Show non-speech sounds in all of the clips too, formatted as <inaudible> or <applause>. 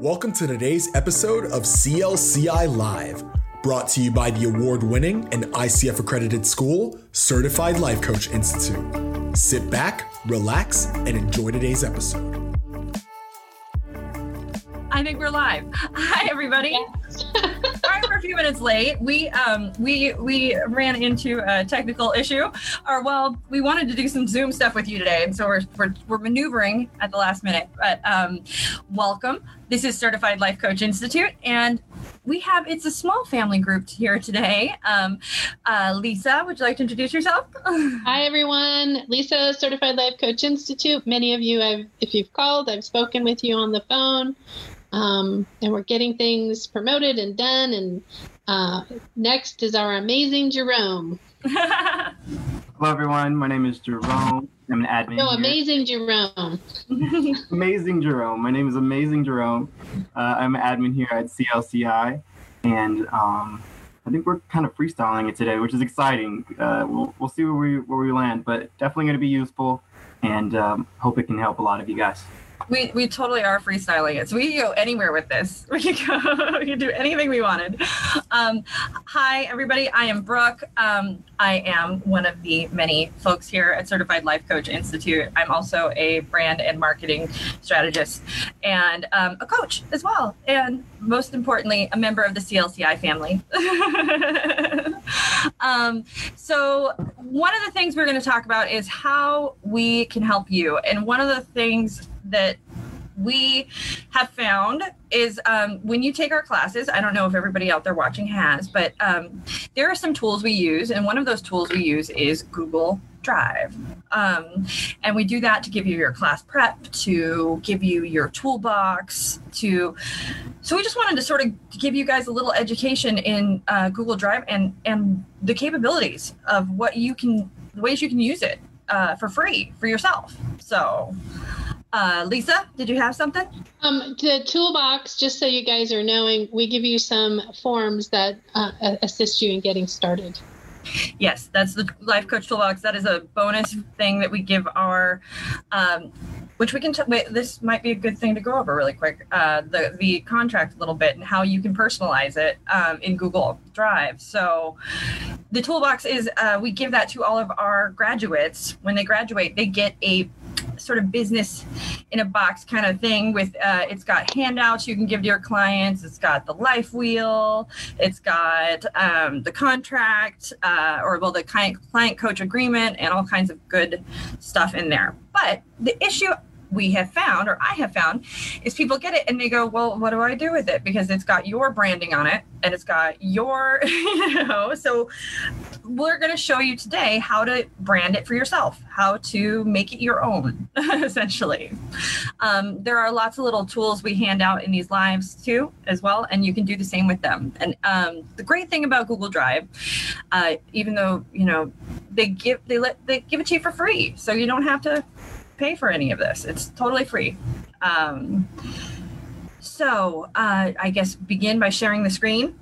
Welcome to today's episode of CLCI Live, brought to you by the award winning and ICF accredited school, Certified Life Coach Institute. Sit back, relax, and enjoy today's episode. I think we're live. Hi, everybody. Sorry we're a few minutes late. We um we we ran into a technical issue, or well, we wanted to do some Zoom stuff with you today, and so we're we're, we're maneuvering at the last minute. But um, welcome. This is Certified Life Coach Institute, and we have it's a small family group here today. Um, uh, Lisa, would you like to introduce yourself? <laughs> Hi, everyone. Lisa, Certified Life Coach Institute. Many of you, I've, if you've called, I've spoken with you on the phone. Um, and we're getting things promoted and done. And uh, next is our amazing Jerome. Hello, everyone. My name is Jerome. I'm an admin. No, here. amazing Jerome. <laughs> <laughs> Amazing Jerome. My name is Amazing Jerome. Uh, I'm an admin here at CLCI, and um, I think we're kind of freestyling it today, which is exciting. Uh, we'll, we'll see where we where we land, but definitely going to be useful, and um, hope it can help a lot of you guys. We we totally are freestyling it. So we can go anywhere with this. <laughs> We can go. We can do anything we wanted. Um, hi, everybody. I am Brooke. Um, I am one of the many folks here at Certified Life Coach Institute. I'm also a brand and marketing strategist and um, a coach as well. And most importantly, a member of the CLCI family. <laughs> um, so one of the things we're going to talk about is how we can help you. And one of the things that we have found is um, when you take our classes, I don't know if everybody out there watching has, but um, there are some tools we use, and one of those tools we use is Google Drive. Um, and we do that to give you your class prep, to give you your toolbox, to so we just wanted to sort of give you guys a little education in uh, Google Drive and and the capabilities of what you can, the ways you can use it uh, for free for yourself. So. Uh, Lisa, did you have something? Um, the toolbox, just so you guys are knowing, we give you some forms that uh, assist you in getting started. Yes, that's the Life Coach Toolbox. That is a bonus thing that we give our, um, which we can. T- wait, this might be a good thing to go over really quick. Uh, the the contract a little bit and how you can personalize it um, in Google Drive. So, the toolbox is uh, we give that to all of our graduates when they graduate. They get a sort of business in a box kind of thing with uh, it's got handouts you can give to your clients. It's got the life wheel. It's got um, the contract uh, or well the client client coach agreement and all kinds of good stuff in there. But the issue we have found or i have found is people get it and they go well what do i do with it because it's got your branding on it and it's got your <laughs> you know so we're going to show you today how to brand it for yourself, how to make it your own, <laughs> essentially. Um, there are lots of little tools we hand out in these lives too, as well, and you can do the same with them. And um, the great thing about Google Drive, uh, even though you know they give they let they give it to you for free, so you don't have to pay for any of this. It's totally free. Um, so uh, I guess begin by sharing the screen.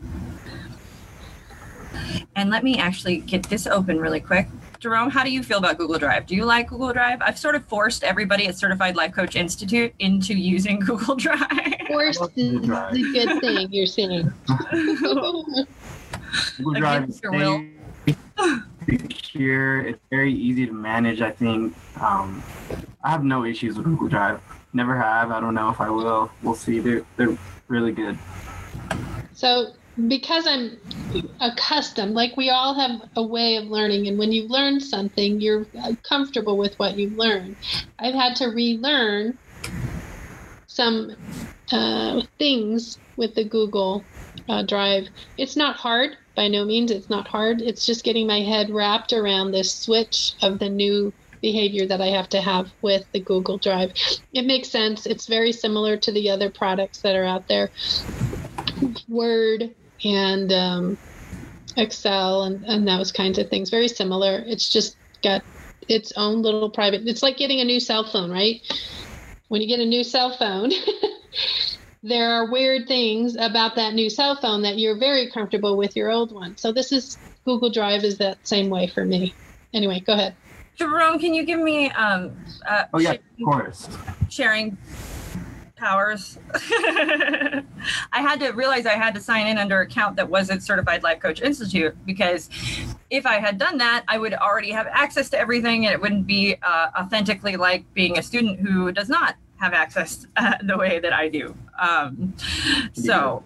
And let me actually get this open really quick. Jerome, how do you feel about Google Drive? Do you like Google Drive? I've sort of forced everybody at Certified Life Coach Institute into using <laughs> Google Drive. Forced is the good thing you're saying. <laughs> <laughs> Google Drive secure. It's very easy to manage. I think um, I have no issues with Google Drive. Never have. I don't know if I will. We'll see. They're they're really good. So, because I'm accustomed, like we all have a way of learning, and when you learn something, you're uh, comfortable with what you've learned. I've had to relearn some uh, things with the Google uh, Drive. It's not hard by no means. It's not hard. It's just getting my head wrapped around this switch of the new behavior that I have to have with the Google Drive. It makes sense. It's very similar to the other products that are out there. Word and um, Excel and, and those kinds of things. Very similar. It's just got its own little private. It's like getting a new cell phone, right? When you get a new cell phone, <laughs> there are weird things about that new cell phone that you're very comfortable with your old one. So this is Google Drive is that same way for me. Anyway, go ahead. Jerome, can you give me um, uh, Oh yeah, sh- of course. sharing powers. <laughs> I had to realize I had to sign in under account that wasn't Certified Life Coach Institute because if I had done that, I would already have access to everything and it wouldn't be uh, authentically like being a student who does not have access uh, the way that I do. Um, so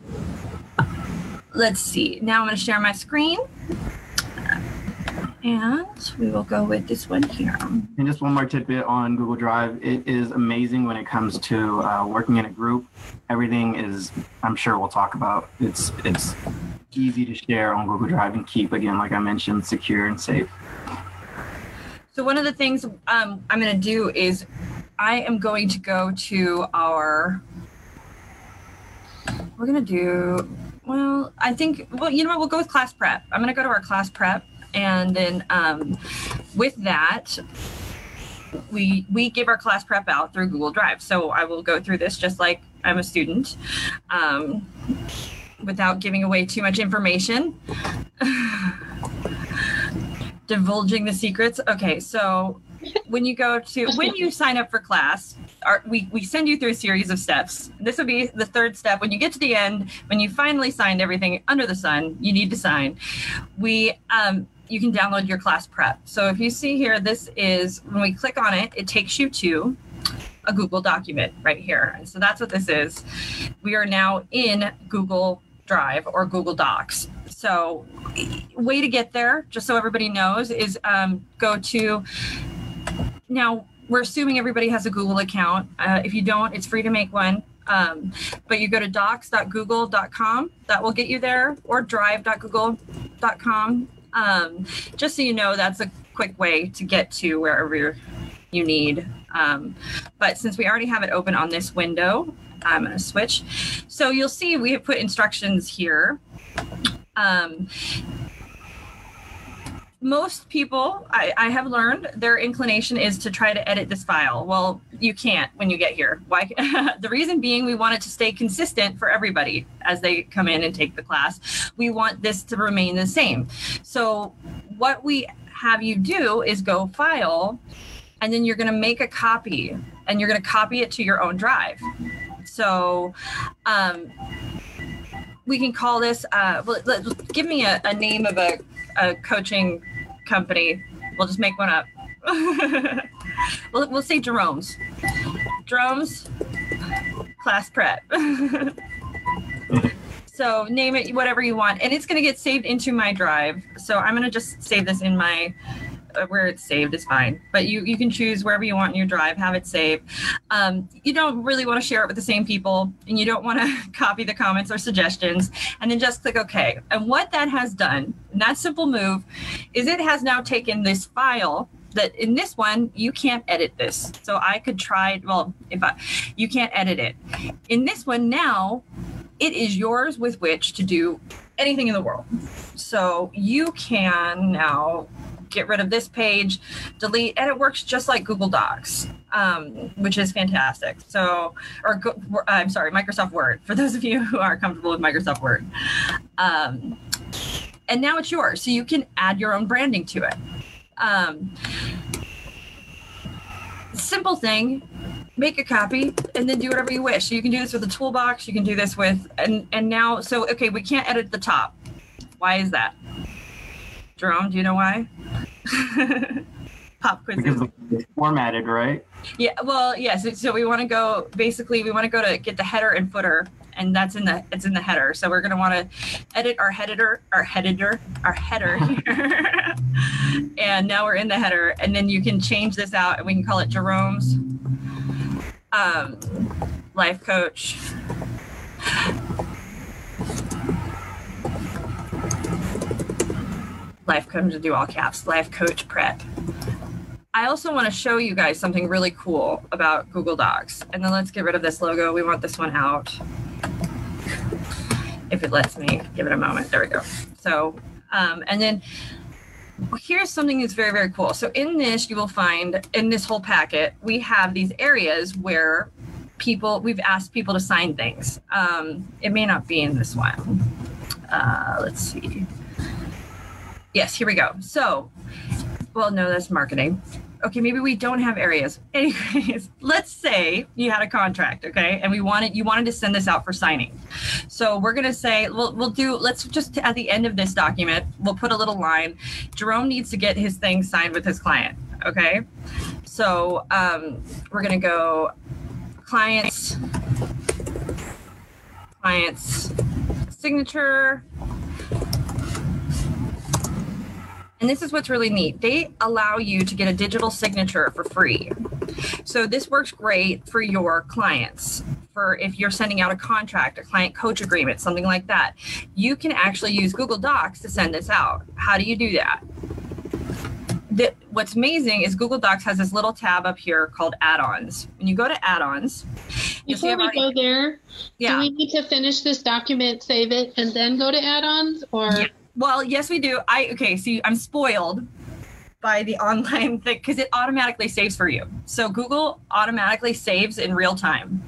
let's see. Now I'm going to share my screen. And we will go with this one here. And just one more tidbit on Google Drive. It is amazing when it comes to uh, working in a group. Everything is, I'm sure we'll talk about. It's it's easy to share on Google Drive and keep again, like I mentioned, secure and safe. So one of the things um, I'm going to do is I am going to go to our. We're going to do. Well, I think. Well, you know what? We'll go with class prep. I'm going to go to our class prep, and then um, with that, we we give our class prep out through Google Drive. So I will go through this just like I'm a student, um, without giving away too much information. <sighs> Divulging the secrets. Okay, so when you go to when you sign up for class our, we, we send you through a series of steps. This will be the third step. When you get to the end when you finally signed everything under the sun you need to sign. We um, you can download your class prep. So if you see here this is when we click on it it takes you to a google document right here. And so that's what this is. We are now in google drive or google docs. So way to get there just so everybody knows is um, go to now we're assuming everybody has a Google account. Uh, if you don't, it's free to make one. Um, but you go to docs.google.com, that will get you there, or drive.google.com. Um, just so you know, that's a quick way to get to wherever you need. Um, but since we already have it open on this window, I'm going to switch. So you'll see we have put instructions here. Um, most people I, I, have learned their inclination is to try to edit this file. Well you can't when you get here. Why <laughs> the reason being we want it to stay consistent for everybody as they come in and take the class. We want this to remain the same. So what we have you do is go file and then you're going to make a copy and you're going to copy it to your own drive. So um, we can call this uh, well, give me a, a name of a a coaching company. We'll just make one up. <laughs> we'll, we'll say Jerome's. Jerome's class prep. <laughs> so name it whatever you want, and it's going to get saved into my drive. So I'm going to just save this in my where it's saved is fine. But you you can choose wherever you want in your drive, have it saved. Um, you don't really want to share it with the same people, and you don't want to <laughs> copy the comments or suggestions, and then just click OK. And what that has done, that simple move, is it has now taken this file that in this one you can't edit this so i could try well if i you can't edit it in this one now it is yours with which to do anything in the world so you can now get rid of this page, delete, and it works just like Google Docs, um, which is fantastic. So, or I'm sorry, Microsoft Word, for those of you who are comfortable with Microsoft Word. Um, and now it's yours. So you can add your own branding to it. Um, simple thing make a copy and then do whatever you wish so you can do this with a toolbox you can do this with and and now so okay we can't edit the top why is that Jerome, do you know why? <laughs> Pop quizzes. Because it's formatted, right? Yeah. Well, yes. Yeah, so, so we want to go. Basically, we want to go to get the header and footer, and that's in the it's in the header. So we're going to want to edit our header, our header, our header <laughs> here. <laughs> and now we're in the header, and then you can change this out, and we can call it Jerome's um, life coach life coach to do all caps, life coach prep. I also want to show you guys something really cool about Google Docs. And then let's get rid of this logo. We want this one out. If it lets me, give it a moment. There we go. So, um, and then here's something that's very, very cool. So in this, you will find in this whole packet, we have these areas where people, we've asked people to sign things. Um, it may not be in this one. Uh, let's see. Yes, here we go. So, well, no, that's marketing. okay, maybe we don't have areas. <laughs> Anyways, let's say you had a contract, okay, and we wanted you wanted to send this out for signing. So we're gonna say we'll we'll do. Let's just at the end of this document, we'll put a little line. Jerome needs to get his thing signed with his client. Okay, so um, we're gonna go clients client's signature And this is what's really neat. They allow you to get a digital signature for free. So this works great for your clients. For if you're sending out a contract, a client coach agreement, something like that, you can actually use Google Docs to send this out. How do you do that? The, what's amazing is Google Docs has this little tab up here called add-ons. When you go to add-ons, before we go there, yeah. do we need to finish this document, save it, and then go to add-ons, or? Yeah well, yes, we do. I okay. See, I'm spoiled by the online thing because it automatically saves for you. So Google automatically saves in real time,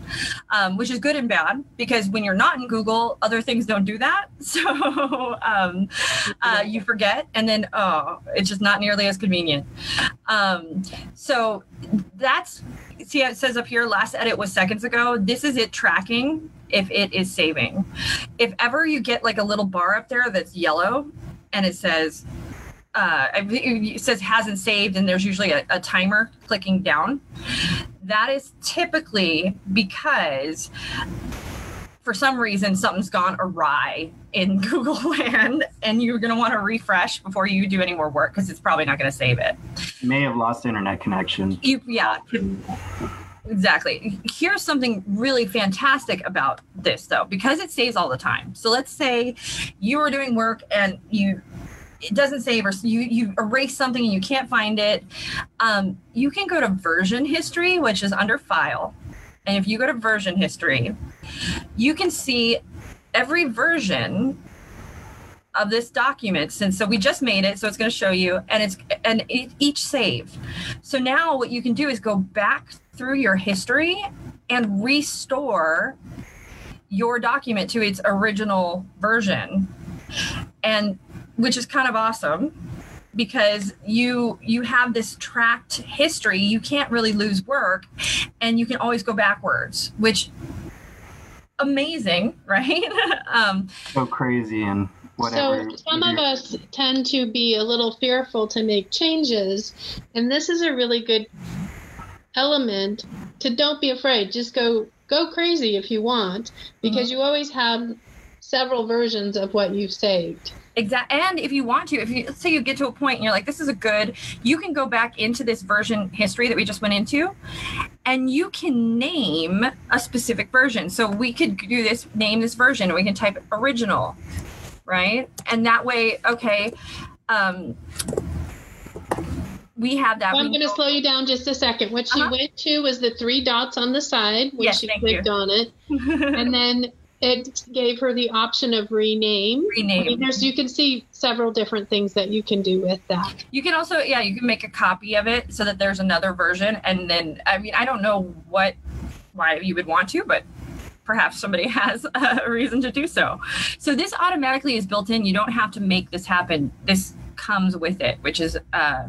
um, which is good and bad because when you're not in Google, other things don't do that. <laughs> So um, uh, you forget, and then oh, it's just not nearly as convenient. Um, so that's see it says up here last edit was seconds ago. This is it tracking if it is saving. If ever you get like a little bar up there that's yellow and it says uh, it says hasn't saved and there's usually a, a timer clicking down that is typically because for some reason something's gone awry in <laughs> Google land and you're going to want to refresh before you do any more work because it's probably not going to save it. You may have lost internet connection. You, yeah. Exactly. Here's something really fantastic about this, though, because it saves all the time. So let's say you are doing work and you it doesn't save or you you erase something and you can't find it. Um, you can go to version history, which is under file, and if you go to version history, you can see every version of this document since so we just made it so it's going to show you and it's and each save. So now what you can do is go back through your history and restore your document to its original version. And which is kind of awesome because you you have this tracked history you can't really lose work and you can always go backwards which amazing <laughs> right um so crazy and whatever so some of us tend to be a little fearful to make changes and this is a really good element to don't be afraid. Just go go crazy if you want, because mm-hmm. you always have several versions of what you've saved. Exactly. And if you want to, if you let's say you get to a point and you're like, this is a good, you can go back into this version history that we just went into and you can name a specific version. So we could do this, name this version, and we can type original, right? And that way, okay, um, we have that. I'm going to slow you down just a second. What she uh-huh. went to was the three dots on the side when yes, she clicked you. on it, <laughs> and then it gave her the option of rename. Rename. I mean, there's, you can see several different things that you can do with that. You can also, yeah, you can make a copy of it so that there's another version, and then I mean, I don't know what why you would want to, but perhaps somebody <laughs> has a reason to do so. So this automatically is built in. You don't have to make this happen. This comes with it, which is uh,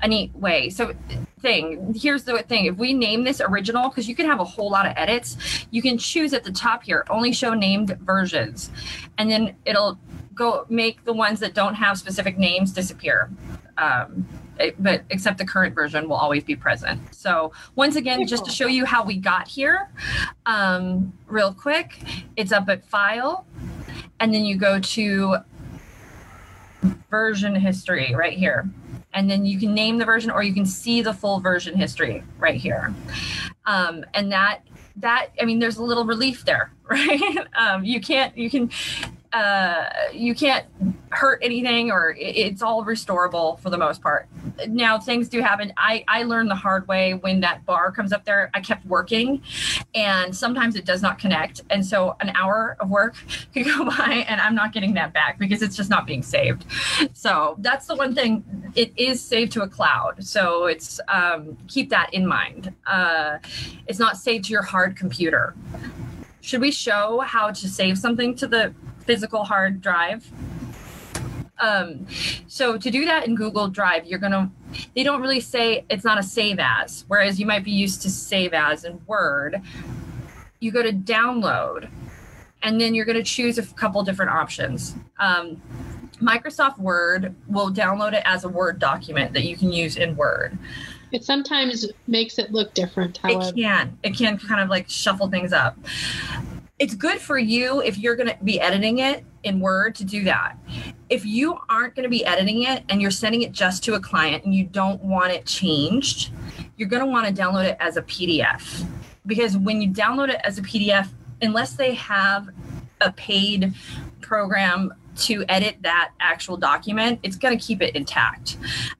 a neat way. So, thing here's the thing: if we name this original, because you can have a whole lot of edits, you can choose at the top here only show named versions, and then it'll go make the ones that don't have specific names disappear. Um, it, but except the current version will always be present. So once again, just to show you how we got here, um, real quick, it's up at File, and then you go to version history right here. And then you can name the version or you can see the full version history right here. Um, and that that I mean there's a little relief there, <laughs> right? um, you can't you can uh, you can't hurt anything or it's all restorable for the most part. Now things do happen. I i learned the hard way when that bar comes up there. I kept working and sometimes it does not connect. And so an hour of work <laughs> could go by and i'm not getting that back because it's just not being saved. So that's the one thing. It is saved to a cloud. So it's um, keep that in mind. Uh, it's not saved to your hard computer. Should we show how to save something to the physical hard drive. Um, so to do that in Google Drive, you're gonna they don't really say it's not a save as, whereas you might be used to save as in Word. You go to download, and then you're gonna choose a couple different options. Um, Microsoft Word will download it as a Word document that you can use in Word. It sometimes makes it look different. However, It can. It can kind of like shuffle things up. It's good for you if you're going to be editing it in Word to do that. If you aren't going to be editing it and you're sending it just to a client and you don't want it changed, you're going to want to download it as a PDF. Because when you download it as a PDF, unless they have a paid program to edit that actual document, it's going to keep it intact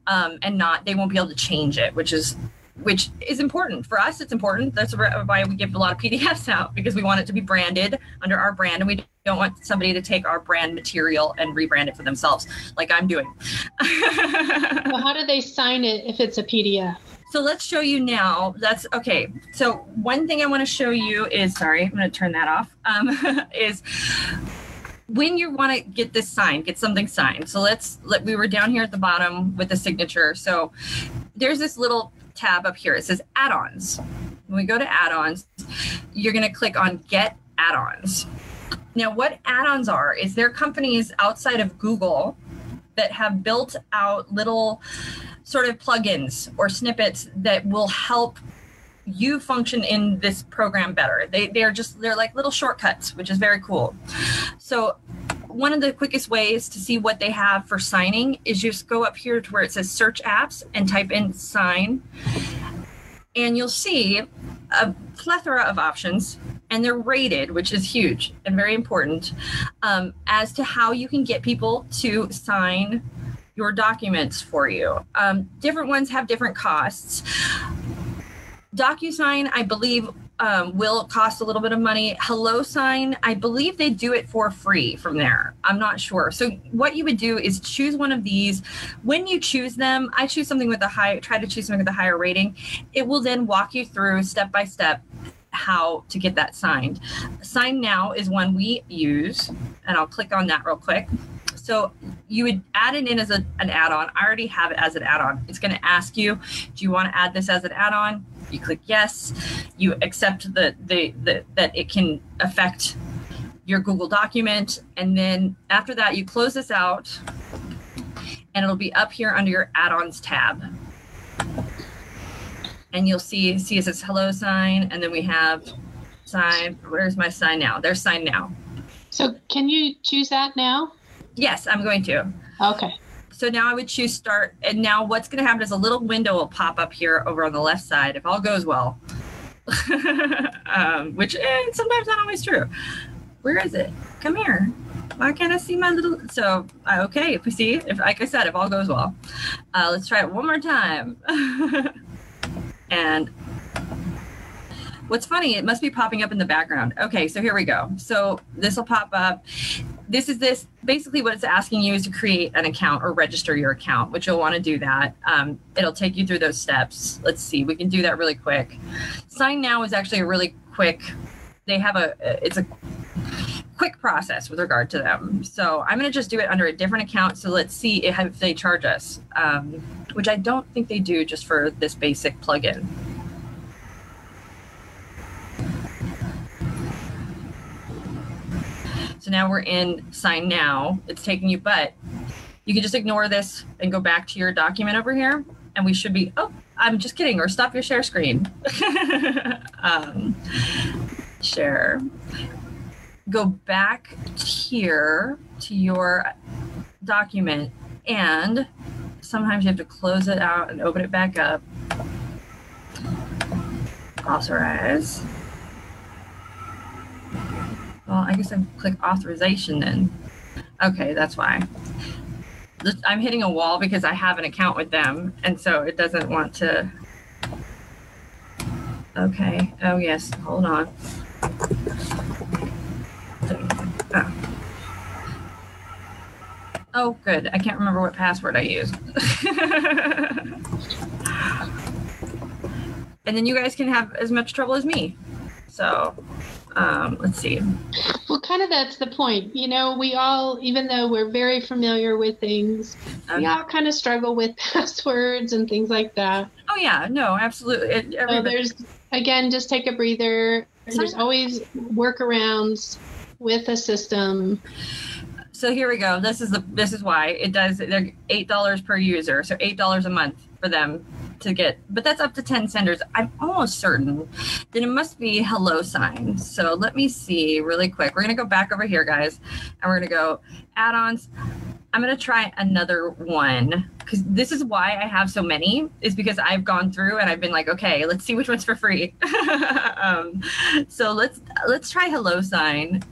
um, and not, they won't be able to change it, which is which is important for us. It's important. That's why we give a lot of PDFs out because we want it to be branded under our brand, and we don't want somebody to take our brand material and rebrand it for themselves, like I'm doing. <laughs> well, how do they sign it if it's a PDF? So let's show you now. That's okay. So one thing I want to show you is sorry, I'm going to turn that off. Um, <laughs> is when you want to get this signed, get something signed. So let's let we were down here at the bottom with the signature. So there's this little tab up here. It says add-ons. When we go to add-ons, you're going to click on get add-ons. Now, what add-ons are is there are companies outside of Google that have built out little sort of plugins or snippets that will help you function in this program better. They they're just they're like little shortcuts, which is very cool. So one of the quickest ways to see what they have for signing is just go up here to where it says search apps and type in sign. And you'll see a plethora of options, and they're rated, which is huge and very important, um, as to how you can get people to sign your documents for you. Um, different ones have different costs. DocuSign, I believe, um, will cost a little bit of money. HelloSign, I believe they do it for free from there. I'm not sure. So what you would do is choose one of these. When you choose them, I choose something with a high, try to choose something with a higher rating. It will then walk you through step by step how to get that signed. SignNow is one we use, and I'll click on that real quick. So you would add it in as a, an add-on. I already have it as an add-on. It's going to ask you, do you want to add this as an add-on? You click yes. You accept the, the, the that it can affect your Google document. And then after that, you close this out and it'll be up here under your add-ons tab. And you'll see, see it says HelloSign. And then we have sign. Where's my SignNow? There's SignNow. So can you choose that now? Yes, I'm going to. Okay. So now I would choose start. And now what's going to happen is a little window will pop up here over on the left side if all goes well, <laughs> um, which eh, sometimes not always true. Where is it? Come here. Why can't I see my little? So uh, okay, if we see, if like I said, if all goes well, uh, let's try it one more time. <laughs> and what's funny, it must be popping up in the background. Okay, so here we go. So this will pop up this is this basically what it's asking you is to create an account or register your account, which you'll want to do that. Um, it'll take you through those steps. Let's see, we can do that really quick. SignNow is actually a really quick. They have a it's a quick process with regard to them. So I'm going to just do it under a different account. So let's see if, they charge us, um, which I don't think they do just for this basic plugin. So now we're in SignNow. It's taking you, but you can just ignore this and go back to your document over here. And we should be, oh, I'm just kidding, or stop your share screen. <laughs> um, share. Go back here to your document and sometimes you have to close it out and open it back up. Authorize. I guess I click authorization then. Okay, that's why. I'm hitting a wall because I have an account with them, and so it doesn't want to. Okay. Oh yes. Hold on. Oh. oh, good. I can't remember what password I used. <laughs> and then you guys can have as much trouble as me. So um, let's see. Well, kind of that's the point. You know, we all, even though we're very familiar with things, we uh-huh. all kind of struggle with <laughs> passwords and things like that. Oh yeah, no, absolutely. It, So there's again, just take a breather. There's always workarounds with a system. so here we go. This is the this is why it does. They're eight dollars per user, so eight dollars a month for them to get. But that's up to ten senders. I'm almost certain that it must be HelloSign. So let me see really quick. We're gonna go back over here, guys, and we're gonna go add-ons. I'm gonna try another one because this is why I have so many. Is because I've gone through and I've been like, okay, let's see which one's for free. <laughs> um, so let's let's try HelloSign.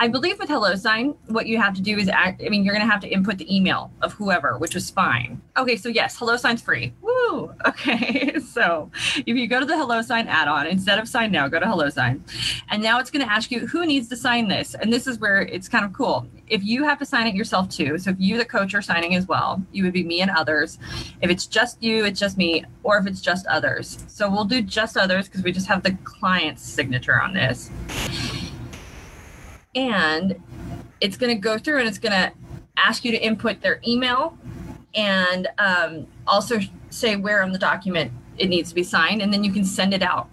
I believe with HelloSign, what you have to do is act. I mean, you're gonna have to input the email of whoever, which is fine. Okay, so yes, HelloSign's free. Woo! <laughs> Okay, so if you go to the HelloSign add-on instead of SignNow, go to HelloSign, and now it's gonna ask you who needs to sign this, and this is where it's kind of cool. If you have to sign it yourself too, so if you, the coach, are signing as well, you would be me and others. If it's just you, it's just me, or if it's just others. So we'll do just others because we just have the client's signature on this and it's going to go through and it's going to ask you to input their email and um, also say where on the document it needs to be signed and then you can send it out.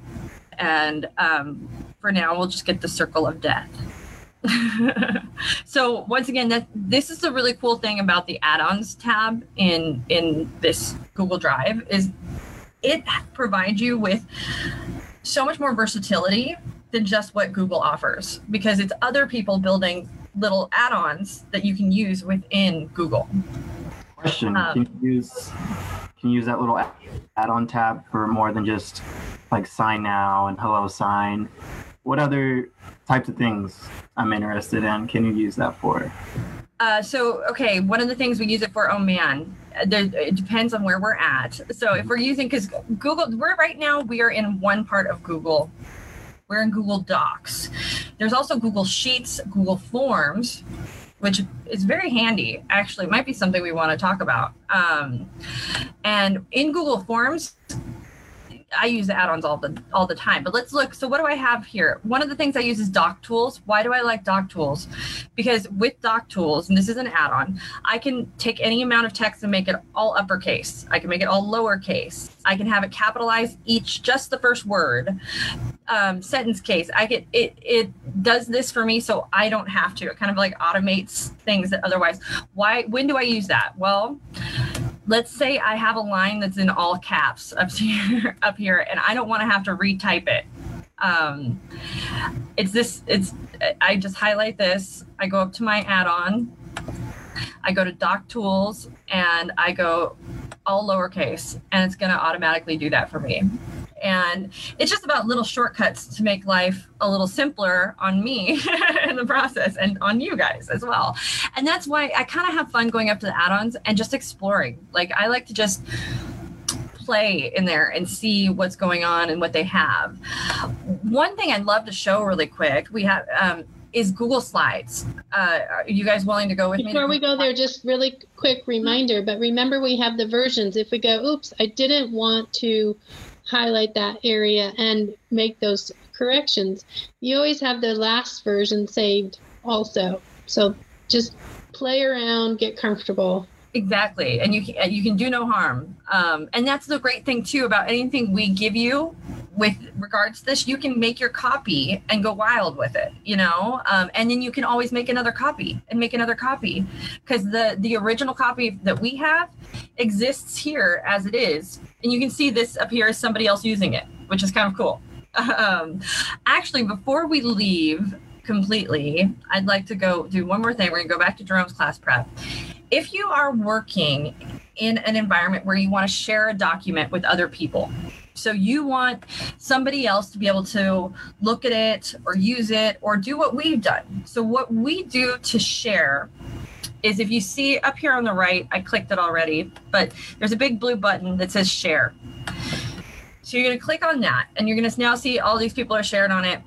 And um, for now we'll just get the circle of death. <laughs> So once again that this is the really cool thing about the add-ons tab in in this google drive is it provides you with so much more versatility than just what Google offers because it's other people building little add-ons that you can use within Google. Question: Um, Can you use can you use that little add-on tab for more than just like SignNow and HelloSign? What other types of things I'm interested in can you use that for? Uh, so, okay, one of the things we use it for, oh man, there, it depends on where we're at. So, if we're using, because Google, we're right now, we are in one part of Google. We're in Google Docs. There's also Google Sheets, Google Forms, which is very handy. Actually, it might be something we want to talk about. Um, and in Google Forms, I use the add-ons all the all the time. But let's look. So what do I have here? One of the things I use is Doc Tools. Why do I like Doc Tools? Because with Doc Tools, and this is an add-on, I can take any amount of text and make it all uppercase. I can make it all lowercase. I can have it capitalize each just the first word. Um, sentence case. I get it. It does this for me, so I don't have to. It kind of like automates things that otherwise. Why? When do I use that? Well let's say I have a line that's in all caps up <laughs> here, up here, and I don't want to have to retype it. Um, it's this. It's I just highlight this. I go up to my add-on. I go to Doc Tools and I go all lowercase, and it's going to automatically do that for me. And it's just about little shortcuts to make life a little simpler on me <laughs> in the process and on you guys as well. And that's why I kind of have fun going up to the add ons and just exploring. Like, I like to just play in there and see what's going on and what they have. One thing I'd love to show really quick we have um, is Google Slides. Uh, are you guys willing to go with me? Before we go there, just really quick reminder, but remember we have the versions. If we go, oops, I didn't want to highlight that area and make those corrections, you always have the last version saved also. So just play around, get comfortable. Exactly, and you can, you can do no harm. Um, and that's the great thing too about anything we give you with regards to this. You can make your copy and go wild with it, you know. Um, and then you can always make another copy and make another copy because the the original copy that we have exists here as it is, and you can see this up here is somebody else using it, which is kind of cool. <laughs> Um, actually, before we leave completely, I'd like to go do one more thing. We're gonna go back to Jerome's class prep if you are working in an environment where you want to share a document with other people, so you want somebody else to be able to look at it or use it or do what we've done. So, what we do to share is if you see up here on the right, I clicked it already, but there's a big blue button that says share. So, you're going to click on that and you're going to now see all these people are sharing on it.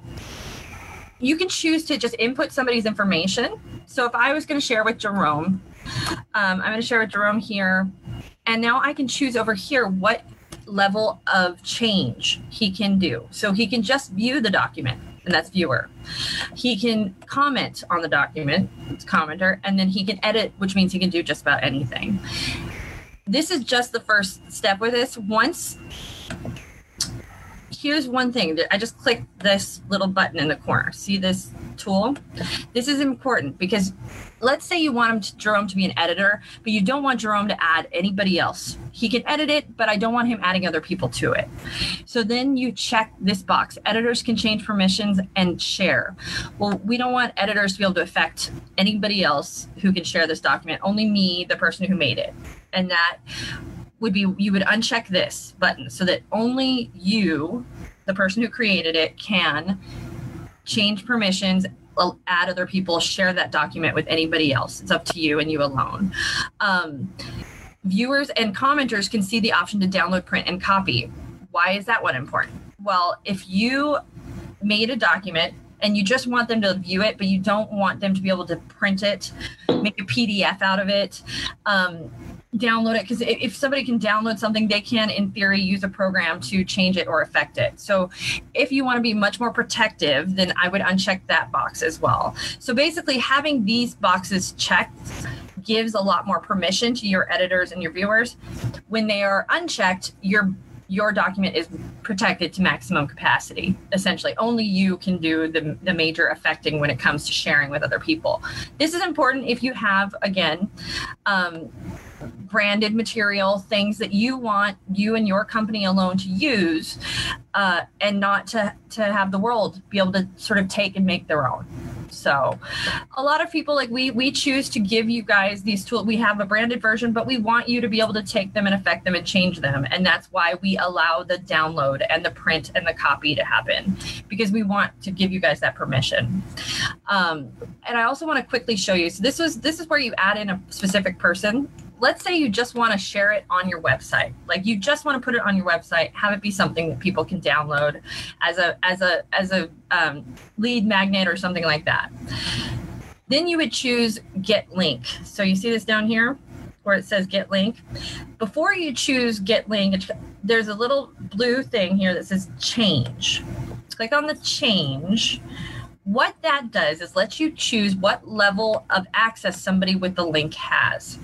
You can choose to just input somebody's information. So, if I was going to share with Jerome, um, I'm going to share with Jerome here. And now I can choose over here what level of change he can do. So he can just view the document. And that's viewer. He can comment on the document, it's commenter, and then he can edit, which means he can do just about anything. This is just the first step with this. Once here's one thing I just clicked this little button in the corner. See this tool? This is important because let's say you want to, Jerome to be an editor, but you don't want Jerome to add anybody else. He can edit it, but I don't want him adding other people to it. So then you check this box. Editors can change permissions and share. Well, we don't want editors to be able to affect anybody else who can share this document, only me, the person who made it. And that would be you would uncheck this button so that only you, the person who created it, can change permissions, add other people, share that document with anybody else. It's up to you and you alone. Um, viewers and commenters can see the option to download, print, and copy. Why is that one important? Well, if you made a document and you just want them to view it, but you don't want them to be able to print it, make a PDF out of it, um, download it because if somebody can download something they can in theory use a program to change it or affect it so if you want to be much more protective then i would uncheck that box as well so basically having these boxes checked gives a lot more permission to your editors and your viewers when they are unchecked your your document is protected to maximum capacity. Essentially, only you can do the, the major affecting when it comes to sharing with other people. This is important if you have, again, um, branded material, things that you want you and your company alone to use, uh, and not to to have the world be able to sort of take and make their own. So a lot of people like we we choose to give you guys these tools. We have a branded version, but we want you to be able to take them and affect them and change them. And that's why we allow the download and the print and the copy to happen because we want to give you guys that permission. Um, and I also want to quickly show you. So this was this is where you add in a specific person let's say you just want to share it on your website. Like you just want to put it on your website have it be something that people can download as a as a as a um, lead magnet or something like that. Then you would choose get link. So you see this down here where it says get link? Before you choose get link there's a little blue thing here that says change. Click on the change. What that does is let you choose what level of access somebody with the link has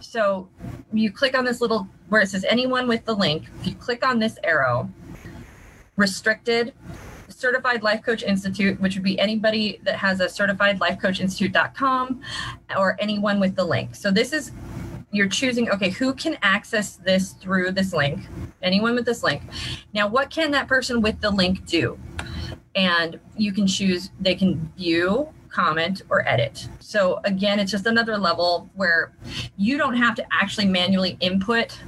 so you click on this little where it says anyone with the link. If you click on this arrow, restricted, certified life coach institute which would be anybody that has a certified life coach institute.com or anyone with the link. So this is you're choosing okay who can access this through this link? Anyone with this link. Now what can that person with the link do? And you can choose they can view comment, or edit. So again, it's just another level where you don't have to actually manually input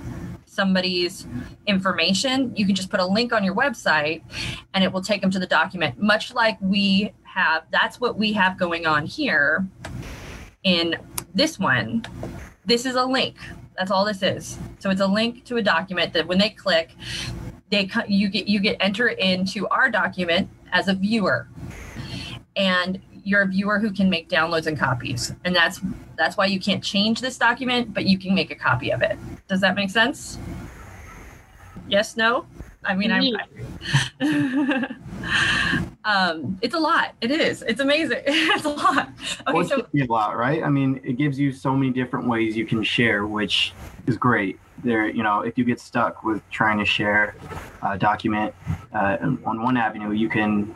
somebody's information. You can just put a link on your website and it will take them to the document, much like we have. That's what we have going on here in this one. This is a link. That's all this is. So it's a link to a document that when they click, they you get you get enter into our document as a viewer. And you're a viewer who can make downloads and copies. And that's that's why you can't change this document but you can make a copy of it. Does that make sense? Yes no? I mean i'm <laughs> um, it's a lot. It is. It's amazing. <laughs> It's a lot. Okay well, so a lot right? I mean it gives you so many different ways you can share which is great there you know if you get stuck with trying to share a document uh, on one avenue you can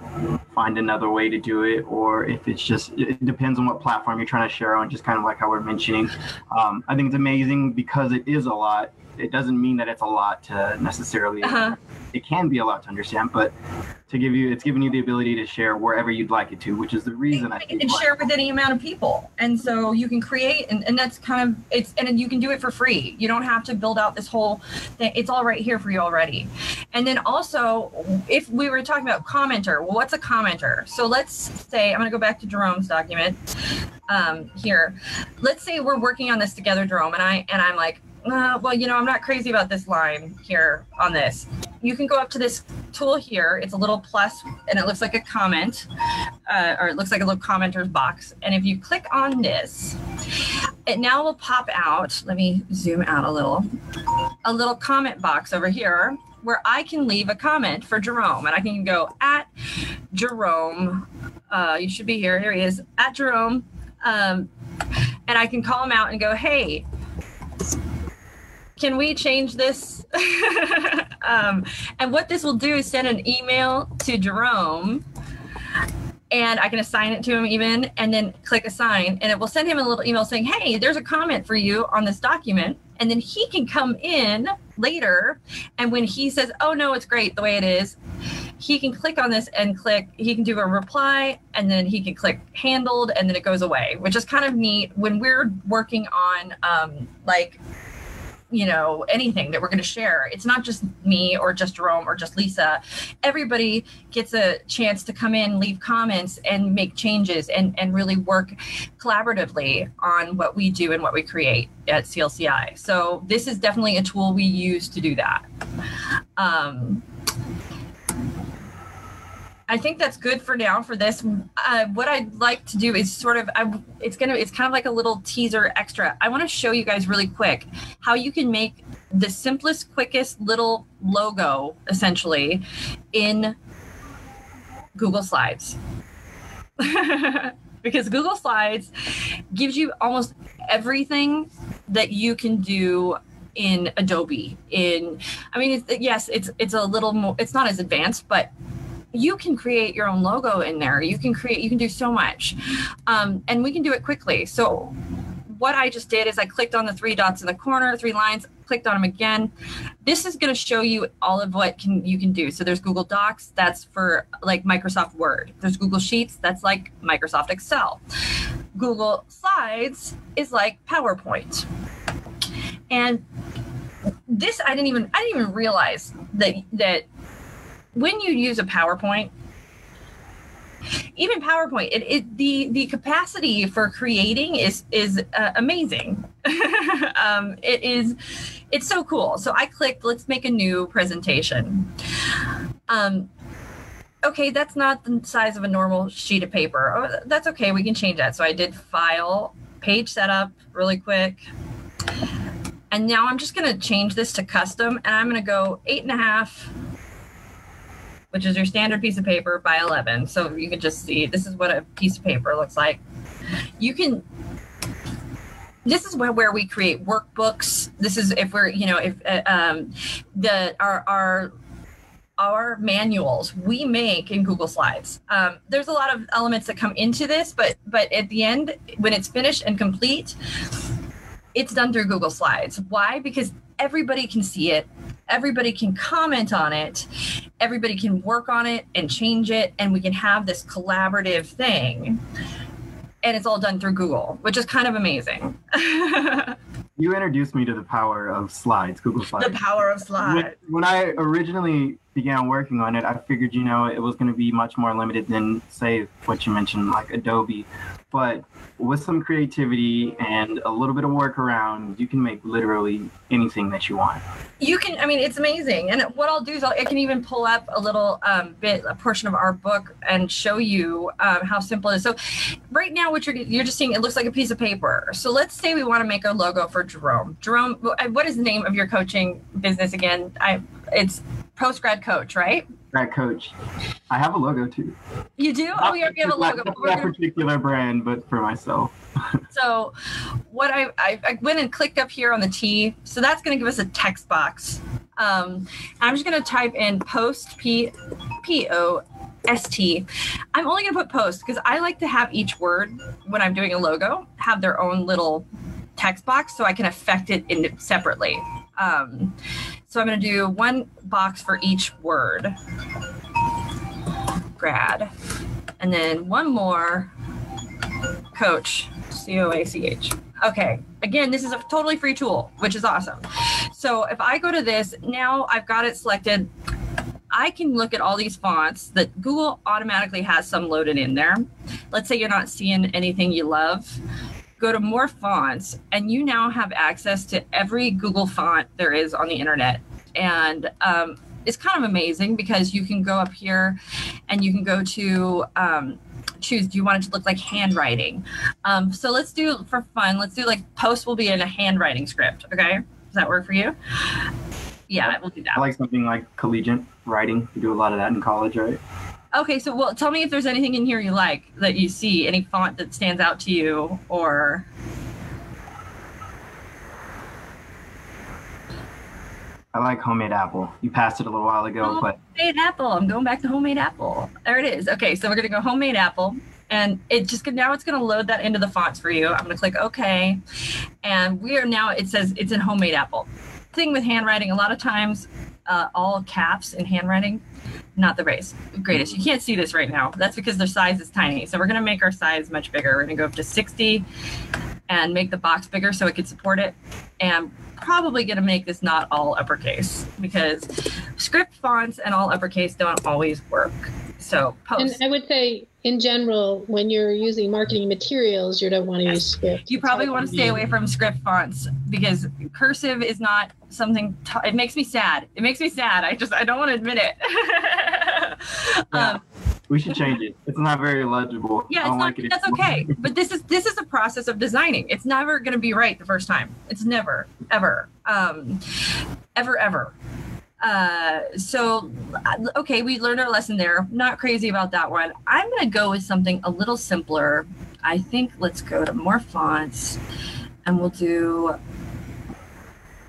find another way to do it or if it's just it depends on what platform you're trying to share on just kind of like how we're mentioning. Um, i think it's amazing because it is a lot. It doesn't mean that it's a lot to necessarily uh-huh. it can be a lot to understand but to give you it's giving you the ability to share wherever you'd like it to which is the reason i think you can share with any amount of people. And so you can create and, and that's kind of it's and you can do it for free. You don't have to build out this whole thing it's all right here for you already and then also if we were talking about commenter well what's a commenter so let's say i'm going to go back to jerome's document um, here let's say we're working on this together jerome and i and i'm like uh, well, you know, I'm not crazy about this line here on this. You can go up to this tool here. It's a little plus and it looks like a comment, uh, or it looks like a little commenter's box. And if you click on this, it now will pop out. Let me zoom out a little. A little comment box over here where I can leave a comment for Jerome and I can go at Jerome. Uh, you should be here. Here he is at Jerome. Um, and I can call him out and go, hey, can we change this? <laughs> um, and what this will do is send an email to Jerome and I can assign it to him even and then click assign and it will send him a little email saying, Hey, there's a comment for you on this document. And then he can come in later. And when he says, Oh, no, it's great the way it is, he can click on this and click, he can do a reply and then he can click handled and then it goes away, which is kind of neat when we're working on um, like you know anything that we're going to share. It's not just me or just jerome or just lisa. Everybody gets a chance to come in leave comments and make changes and and really work collaboratively on what we do and what we create at clci so this is definitely a tool we use to do that. Um, I think that's good for now for this. Uh, what I'd like to do is sort of, I, it's gonna, it's kind of like a little teaser extra. I want to show you guys really quick how you can make the simplest, quickest little logo essentially in Google Slides. <laughs> because Google Slides gives you almost everything that you can do in Adobe. In, I mean, it's, yes, it's it's a little more. It's not as advanced, but you can create your own logo in there. You can create, you can do so much. Um, and we can do it quickly. So what I just did is I clicked on the three dots in the corner, three lines, clicked on them again. This is going to show you all of what can you can do. So there's Google Docs, that's for like Microsoft Word. There's Google Sheets, that's like Microsoft Excel. Google Slides is like PowerPoint. And this I didn't even I didn't even realize that that when you use a PowerPoint, even PowerPoint, it, it the the capacity for creating is is uh, amazing. <laughs> um, it is it's so cool. So I clicked, let's make a new presentation. Um, okay, that's not the size of a normal sheet of paper. Oh, that's okay, we can change that. So I did file, page setup really quick. And now I'm just gonna change this to custom and I'm gonna go eight and a half which is your standard piece of paper by 11. So you can just see this is what a piece of paper looks like. You can this is where, where we create workbooks. This is if we're, you know, if uh, um, the our our our manuals we make in Google Slides. Um, there's a lot of elements that come into this, but but at the end, when it's finished and complete, it's done through Google Slides. Why? Because everybody can see it everybody can comment on it everybody can work on it and change it and we can have this collaborative thing. And it's all done through google which is kind of amazing. <laughs> You introduced me to the power of slides google slides. The power of slides. When, when i originally began working on it i figured you know it was going to be much more limited than say what you mentioned like adobe. But with some creativity and a little bit of work around, you can make literally anything that you want. You can, I mean, it's amazing. And what I'll do is I'll, I can even pull up a little um, bit, a portion of our book and show you um, how simple it is. So right now, what you're, you're just seeing, it looks like a piece of paper. So let's say we want to make a logo for Jerome. Jerome, what is the name of your coaching business again? I, it's Post Grad Coach, right? Grad Coach. I have a logo too. You do? Not oh, you have a logo. Not that particular brand, but for myself. <laughs> so, what I, I, I went and clicked up here on the T. So that's going to give us a text box. Um, I'm just going to type in post P P O S T. I'm only going to put post because I like to have each word when I'm doing a logo have their own little text box so I can affect it in separately. Um, so I'm going to do one box for each word. Grad. And then one more coach, C O A C H. Okay. Again, this is a totally free tool, which is awesome. So if I go to this, now I've got it selected. I can look at all these fonts that Google automatically has some loaded in there. Let's say you're not seeing anything you love go to more fonts, and you now have access to every Google font there is on the internet. And um, it's kind of amazing because you can go up here and you can go to um, choose do you want it to look like handwriting? Um, so let's do for fun let's do like post will be in a handwriting script okay? Does that work for you? Yeah we'll do that. I like something like collegiate writing. You do a lot of that in college right Okay, so well, tell me if there's anything in here you like that you see, any font that stands out to you, or I like homemade apple. You passed it a little while ago, Oh. but homemade apple. I'm going back to homemade apple. There it is. Okay, so we're gonna go homemade apple, and it just now it's gonna load that into the fonts for you. I'm gonna click OK, and we are now. It says it's in homemade apple. Thing with handwriting, a lot of times, uh, all caps in handwriting, not the race greatest. You can't see this right now. That's because their size is tiny. So we're gonna make our size much bigger. We're gonna go up to 60, and make the box bigger so it can support it, and probably going to make this not all uppercase because script fonts and all uppercase don't always work. So And. I would say, in general, when you're using marketing materials, you don't want to use script. You probably want to stay away from script fonts because cursive is not something. T- it makes me sad. It makes me sad. I just I don't want to admit it. <laughs> Yeah. um, we should change it. It's not very legible. yeah, I it's don't not. like it that's anymore. okay. <laughs> But this is this is a process of designing. It's never going to be right the first time. It's never ever um, ever ever. Uh, so uh, okay, we learned our lesson there. Not crazy about that one. I'm going to go with something a little simpler. I think let's go to more fonts, and we'll do.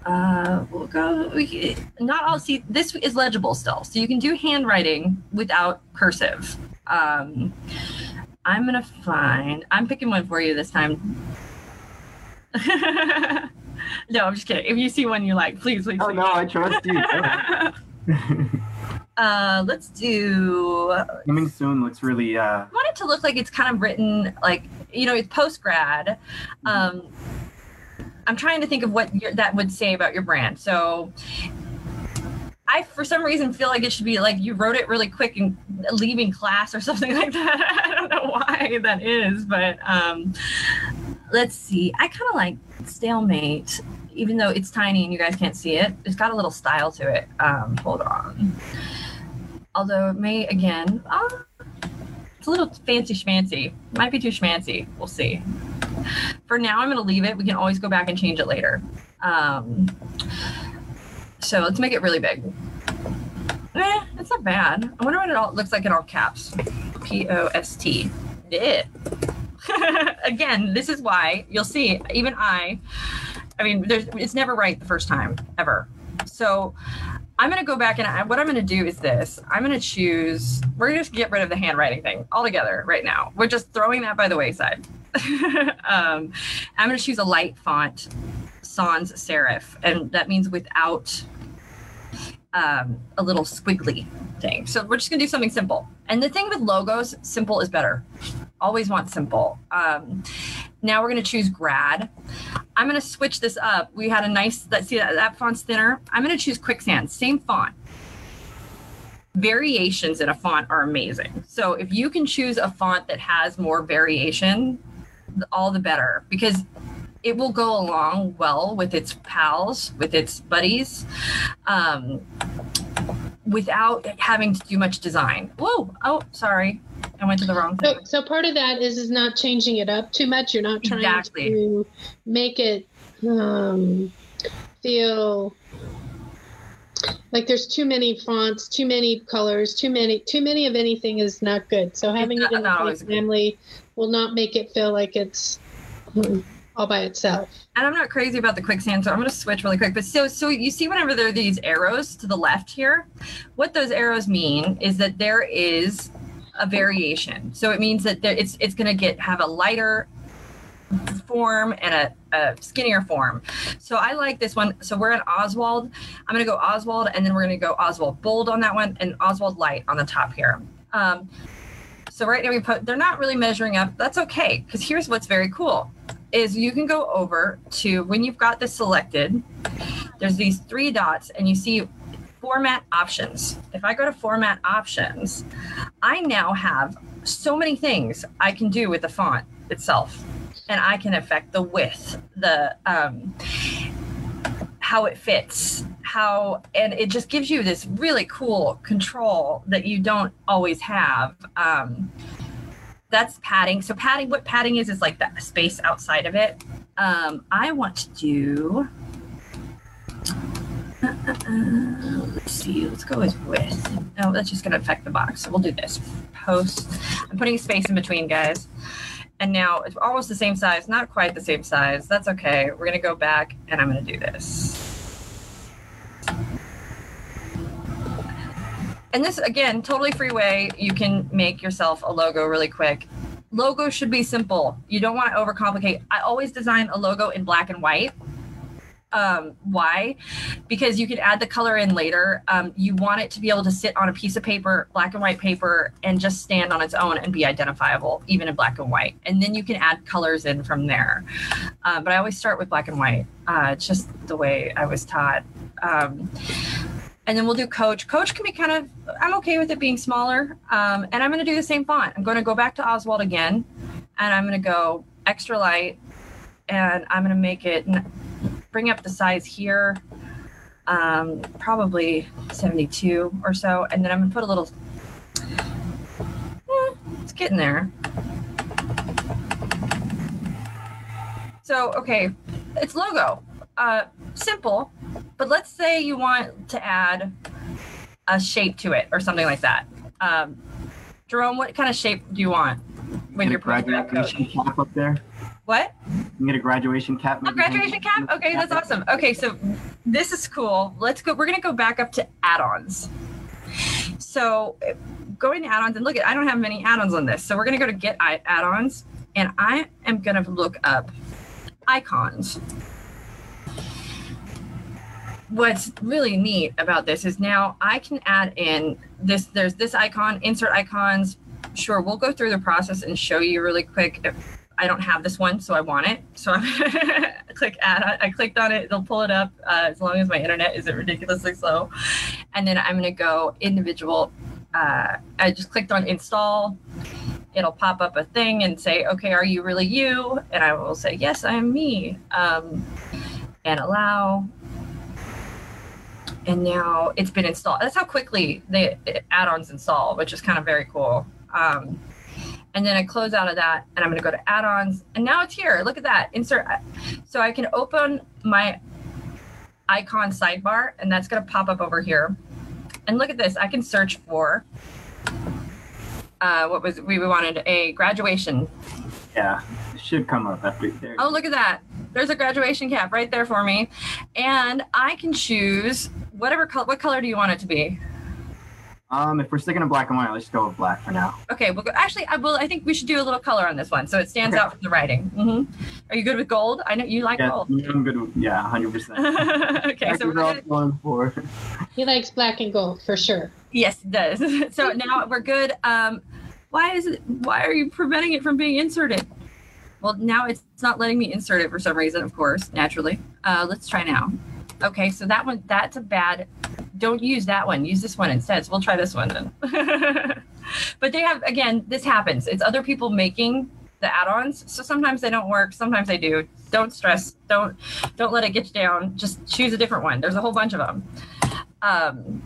Uh, we'll go. We, not all. See, this is legible still, so you can do handwriting without cursive. Um, I'm gonna find. I'm picking one for you this time. <laughs> no, I'm just kidding. If you see one you like, please, please. Oh please. no, I trust you. <laughs> <laughs> Uh, let's do. Coming soon looks really. Uh, I want it to look like it's kind of written like you know it's post grad. Um, I'm trying to think of what your, that would say about your brand. So. I, for some reason, feel like it should be like you wrote it really quick and leaving class or <laughs> something like that. I don't know why that is, but um, let's see. I kind of like stalemate, even though it's tiny and you guys can't see it. It's got a little style to it. Um, hold on. Although it may again, uh, it's a little fancy schmancy. Might be too schmancy. We'll see. For now, I'm going to leave it. We can always go back and change it later. Um, so let's make it really big. Eh, it's not bad. I wonder what it all looks like in all caps. P O S T. Yeah. <laughs> Again, this is why you'll see. Even I, I mean, there's it's never right the first time ever. So I'm gonna go back and I, what I'm gonna do is this. I'm gonna choose. We're gonna just get rid of the handwriting thing altogether right now. We're just throwing that by the wayside. <laughs> um, I'm gonna choose a light font, sans serif, and that means without um, a little squiggly thing. So we're just gonna do something simple. And the thing with logos, simple is better. Always want simple. Um, now we're gonna choose grad. I'm gonna switch this up. We had a nice let's see that, that font's thinner. I'm gonna choose quicksand, same font. Variations in a font are amazing. So if you can choose a font that has more variation, all the better because it will go along well with its pals, with its buddies, um, without having to do much design. Whoa! Oh, sorry, I went to the wrong thing. So, so part of that is is not changing it up too much. You're not trying Exactly. to make it um, feel like there's too many fonts, too many colors, too many too many of anything is not good. So having not- it in the always same good. family will not make it feel like it's mm, all by itself. and I'm not crazy about the quicksand, so I'm going to switch really quick. But so, so you see, whenever there are these arrows to the left here, what those arrows mean is that there is a variation. So it means that there, it's it's going to get have a lighter form and a, a skinnier form. So I like this one. So we're at Oswald. I'm going to go Oswald, and then we're going to go Oswald bold on that one, and Oswald light on the top here. Um, so right now we put they're not really measuring up. That's okay because here's what's very cool is you can go over to when you've got this selected. There's these three dots, and you see format options. If I go to format options, I now have so many things I can do with the font itself, and I can affect the width, the um, how it fits, how, and it just gives you this really cool control that you don't always have. Um, that's padding. So padding, what padding is, is like that space outside of it. Um, I want to do. Uh, let's see. Let's go with with. No, that's just going to affect the box. So we'll do this. Post. I'm putting space in between, guys. And now it's almost the same size, not quite the same size. That's okay. We're going to go back and I'm going to do this. And this, again, totally free way. You can make yourself a logo really quick. Logo should be simple. You don't want to overcomplicate. I always design a logo in black and white um, why? Because you can add the color in later. Um, you want it to be able to sit on a piece of paper, black and white paper, and just stand on its own and be identifiable, even in black and white. And then you can add colors in from there. Uh, but I always start with black and white. Uh, just the way I was taught. Um, and then we'll do coach. Coach can be kind of, I'm okay with it being smaller. Um, and I'm going to do the same font. I'm going to go back to Oswald again, and I'm going to go extra light, and I'm going to make it bring up the size here, um, probably 72 or so. And then I'm gonna put a little, eh, it's getting there. So, okay, it's logo. Uh, simple, but let's say you want to add a shape to it or something like that. Um, Jerome, what kind of shape do you want when you're putting graduation cap up there? What? You get a graduation cap. A graduation cap? Okay, that's awesome. Okay, so this is cool. Let's go. We're gonna go back up to add-ons. So going to add-ons and look at I don't have many add-ons on this. So we're gonna go to get add-ons and I am gonna look up icons. What's really neat about this is now I can add in this, there's this icon, insert icons. Sure, we'll go through the process and show you really quick if I don't have this one, so I want it. So I <laughs> click add. I clicked on it. It'll pull it up uh, as long as my internet isn't ridiculously slow. And then I'm going to go individual. Uh, I just clicked on install. It'll pop up a thing and say, okay, are you really you? And I will say, yes, I am me. Um, and allow. And now it's been installed. That's how quickly the add-ons install, which is kind of very cool. Um, and then I close out of that and I'm going to go to add-ons and now it's here. Look at that. Insert. So I can open my icon sidebar and that's going to pop up over here. And look at this. I can search for uh, what was we wanted a graduation. Yeah, it should come up after there. Oh, look at that. There's a graduation cap right there for me. And I can choose whatever color. What color do you want it to be? Um, if we're sticking to black and white, let's go with black for now. Okay. Well, actually, I will. I think we should do a little color on this one, so it stands okay. out from the writing. Mm-hmm. Are you good with gold? I know you like yeah, gold. I'm good. With, yeah, hundred percent. <laughs> Okay, so we're gonna... going for. He likes black and gold for sure. Yes, it does. <laughs> so now we're good. Um, why is it? Why are you preventing it from being inserted? Well, now it's not letting me insert it for some reason. Of course, naturally. Uh, let's try now. Okay, so that one that's a bad don't use that one. Use this one instead. So we'll try this one then. <laughs> but they have again, this happens. It's other people making the add-ons. So sometimes they don't work, sometimes they do. Don't stress. Don't don't let it get you down. Just choose a different one. There's a whole bunch of them. Um,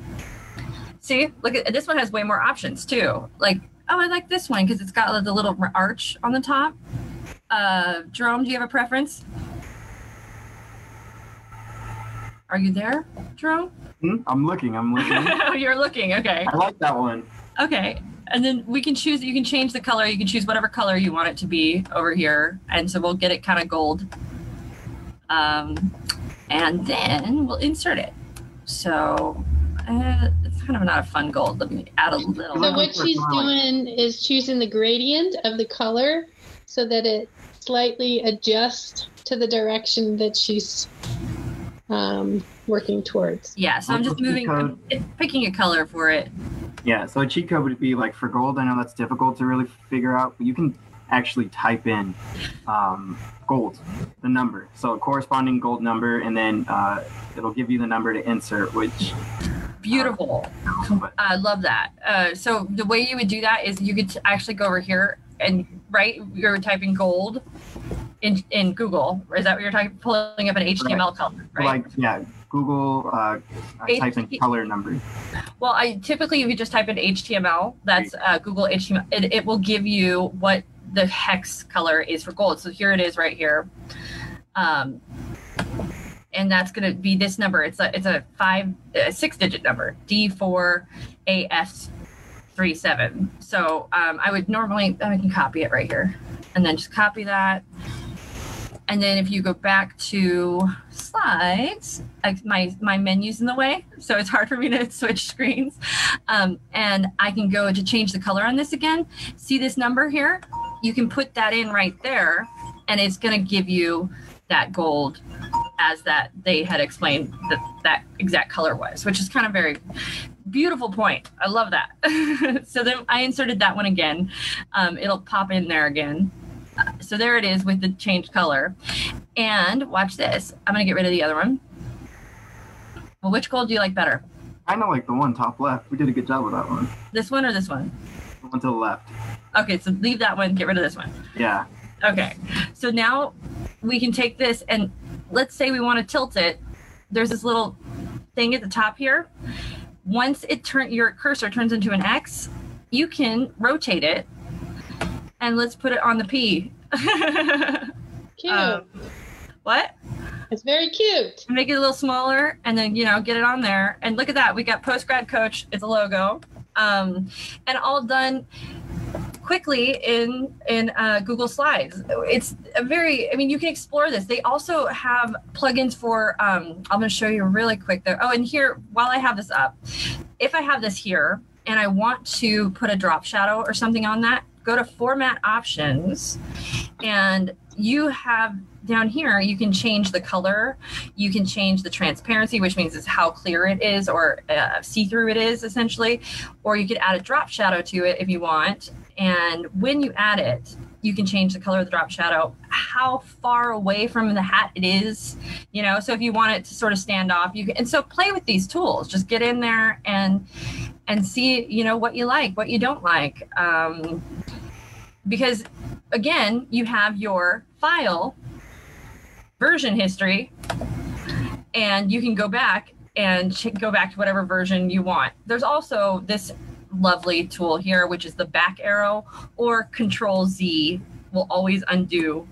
see, look at this one has way more options too. Like, oh, I like this one because it's got the little arch on the top. Uh, Jerome, do you have a preference? Are you there, Jerome? Hmm? I'm looking. I'm looking. <laughs> You're looking. Okay. I like that one. Okay. And then we can choose, you can change the color. You can choose whatever color you want it to be over here. And so we'll get it kind of gold. Um, and then we'll insert it. So uh, it's kind of not a fun gold. Let me add a little. So what she's doing is choosing the gradient of the color so that it slightly adjusts to the direction that she's um, working towards. Yeah, so I'm just moving, I'm picking a color for it. Yeah, so a cheat code would be like for gold. I know that's difficult to really figure out, but you can actually type in um, gold, the number. So a corresponding gold number, and then uh, it'll give you the number to insert, which. Beautiful. Uh, I love that. Uh, so the way you would do that is you could actually go over here and right, you're typing gold in in Google. Is that what you're talking? Pulling up an HTML right. color, right? Like yeah, Google uh, H- type in color number. Well, I typically if you just type in HTML, that's uh, Google HTML. It, it will give you what the hex color is for gold. So here it is right here. Um, and that's going to be this number. It's a it's a five a six digit number D four A F three seven. So um, I would normally I can copy it right here, and then just copy that. And then if you go back to slides, I, my my menu's in the way, so it's hard for me to <laughs> switch screens. Um, and I can go to change the color on this again. See this number here? You can put that in right there, and it's going to give you that gold as that they had explained that that exact color was, which is kind of very beautiful point. I love that. <laughs> so then I inserted that one again. Um, it'll pop in there again. So there it is with the changed color. And watch this. I'm going to get rid of the other one. Well, which gold do you like better? I know like the one top left. We did a good job with that one. This one or this one? The one to the left. Okay, so leave that one, get rid of this one. Yeah. Okay. So now we can take this and let's say we want to tilt it. There's this little thing at the top here. Once it turn your cursor turns into an X, you can rotate it. And let's put it on the P. <laughs> Cute. Um, what? it's very cute. Make it a little smaller and then, you know, get it on there. And look at that. We got post grad coach. It's a logo. Um, and all done quickly in in uh, Google Slides. It's a very, I mean, you can explore this. They also have plugins for. Um, I'm going to show you really quick there. Oh, and here, while I have this up, if I have this here and I want to put a drop shadow or something on that, go to Format Options, and you have down here you can change the color. You can change the transparency which means it's how clear it is or uh, see-through it is essentially. Or you could add a drop shadow to it if you want. And when you add it you can change the color of the drop shadow how far away from the hat it is you know? So if you want it to sort of stand off you can and so play with these tools. Just get in there and and see you know what you like what you don't like. Um, because again you have your file version history and you can go back and ch- go back to whatever version you want there's also this lovely tool here which is the back arrow or control z will always undo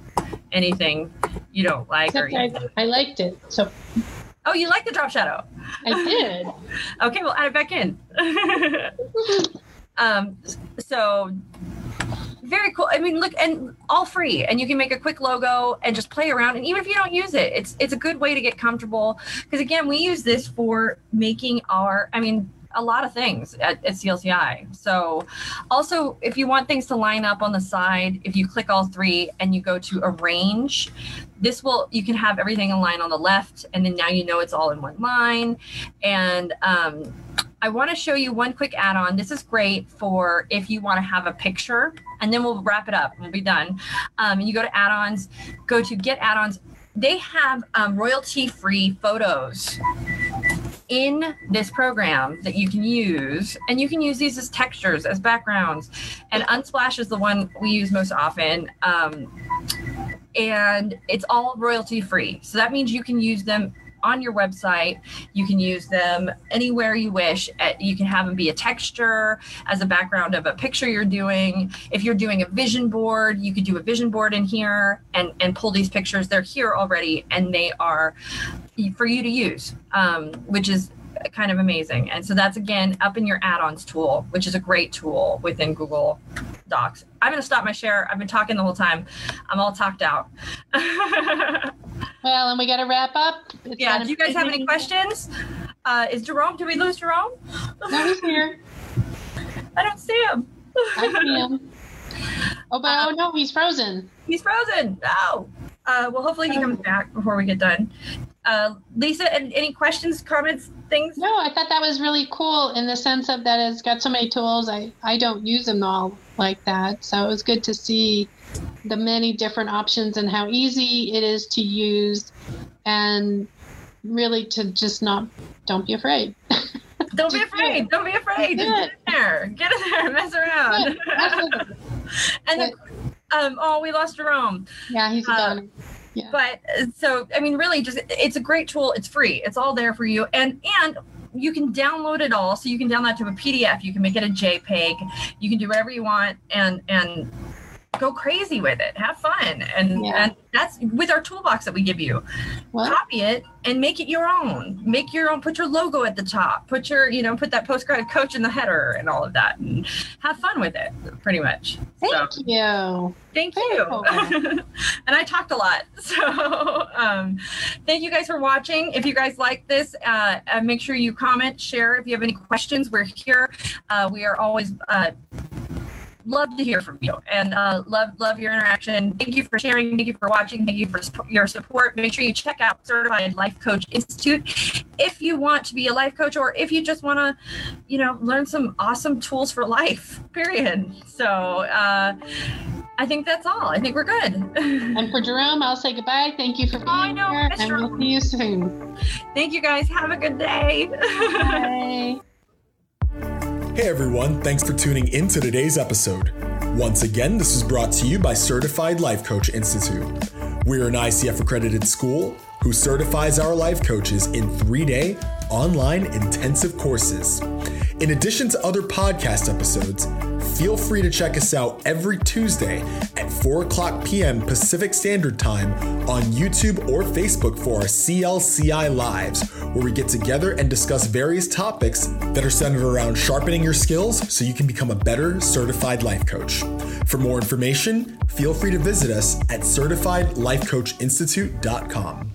anything you don't like or I, I liked it. So oh you like the drop shadow I did. <laughs> okay we'll add it back in <laughs> um so very cool i mean look and all free and you can make a quick logo and just play around and even if you don't use it it's it's a good way to get comfortable because again we use this for making our i mean a lot of things at, at CLCI. So, also, if you want things to line up on the side, if you click all three and you go to arrange, this will you can have everything align on the left, and then now you know it's all in one line. And um, I want to show you one quick add-on. This is great for if you want to have a picture, and then we'll wrap it up. We'll be done. Um, you go to add-ons, go to get add-ons. They have um, royalty-free photos in this program that you can use and you can use these as textures as backgrounds and unsplash is the one we use most often um, and it's all royalty free so that means you can use them on your website. You can use them anywhere you wish. Uh, you can have them be a texture as a background of a picture you're doing. If you're doing a vision board you could do a vision board in here and and pull these pictures. They're here already and they are for you to use, um, which is kind of amazing. And so that's again up in your add-ons tool, which is a great tool within Google Docs. I'm going to stop my share. I've been talking the whole time. I'm all talked out. <laughs> Well, and we got to wrap up. It's yeah. Do you guys have any questions? Uh, is Jerome? Did we lose Jerome? No, he's here. <laughs> I don't see him. I see him. <laughs> Oh, but oh no, he's frozen. He's frozen. No. Uh, well, hopefully he comes back before we get done. Uh, Lisa, and any questions, comments, things? No, I thought that was really cool in the sense of that it's got so many tools. I, I don't use them all like that. So it was good to see the many different options and how easy it is to use and really to just not, don't be afraid. <laughs> Don't be afraid. Don't be afraid. Just get in there. Get in there. Mess around. <laughs> And then, um, oh, we lost Jerome. Yeah, he's Uh, goner. Yeah. But uh, so, I mean, really, just it's a great tool. It's free. It's all there for you, and and you can download it all. So you can download to a PDF. You can make it a JPEG. You can do whatever you want, and and go crazy with it. Have fun. And Yeah. and that's with our toolbox that we give you. What? copy it and make it your own. Make your own put your logo at the top. Put your you know put that postgrad coach in the header and all of that and have fun with it pretty much. Thank so you. thank you. <laughs> and i talked a lot. <laughs> So um, thank you guys for watching. If you guys like this uh, uh, make sure you comment share. If you have any questions we're here. Uh, we are always uh, love to hear from you. And uh, love love your interaction. Thank you for sharing. Thank you for watching. Thank you for your support. Make sure you check out certified life coach institute if you want to be a life coach or if you just want to you know learn some awesome tools for life period. So uh, i think that's all. I think we're good. <laughs> And for Jerome, I'll say goodbye. Thank you for being Oh, I know, here, and we'll see you soon. thank you guys. Have a good day. Bye. <laughs> Hey everyone, thanks for tuning in to today's episode. Once again, this is brought to you by Certified Life Coach Institute. We're an ICF accredited school who certifies our life coaches in three day online intensive courses. In addition to other podcast episodes, feel free to check us out every Tuesday at 4 o'clock p.m. Pacific Standard Time on YouTube or Facebook for our CLCI Lives, where we get together and discuss various topics that are centered around sharpening your skills so you can become a better certified life coach. For more information, feel free to visit us at certifiedlifecoachinstitute.com.